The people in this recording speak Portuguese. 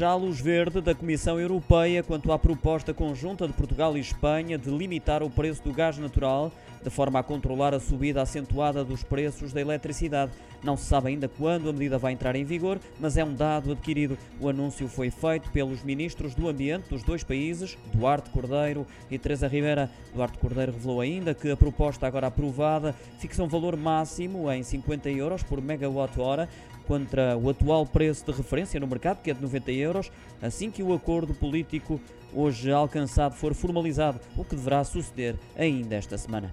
já a luz verde da Comissão Europeia quanto à proposta conjunta de Portugal e Espanha de limitar o preço do gás natural, de forma a controlar a subida acentuada dos preços da eletricidade. Não se sabe ainda quando a medida vai entrar em vigor, mas é um dado adquirido. O anúncio foi feito pelos ministros do Ambiente dos dois países, Duarte Cordeiro e Teresa Ribeira. Duarte Cordeiro revelou ainda que a proposta agora aprovada fixa um valor máximo em 50 euros por megawatt-hora, contra o atual preço de referência no mercado, que é de 90 euros, assim que o acordo político hoje alcançado for formalizado, o que deverá suceder ainda esta semana.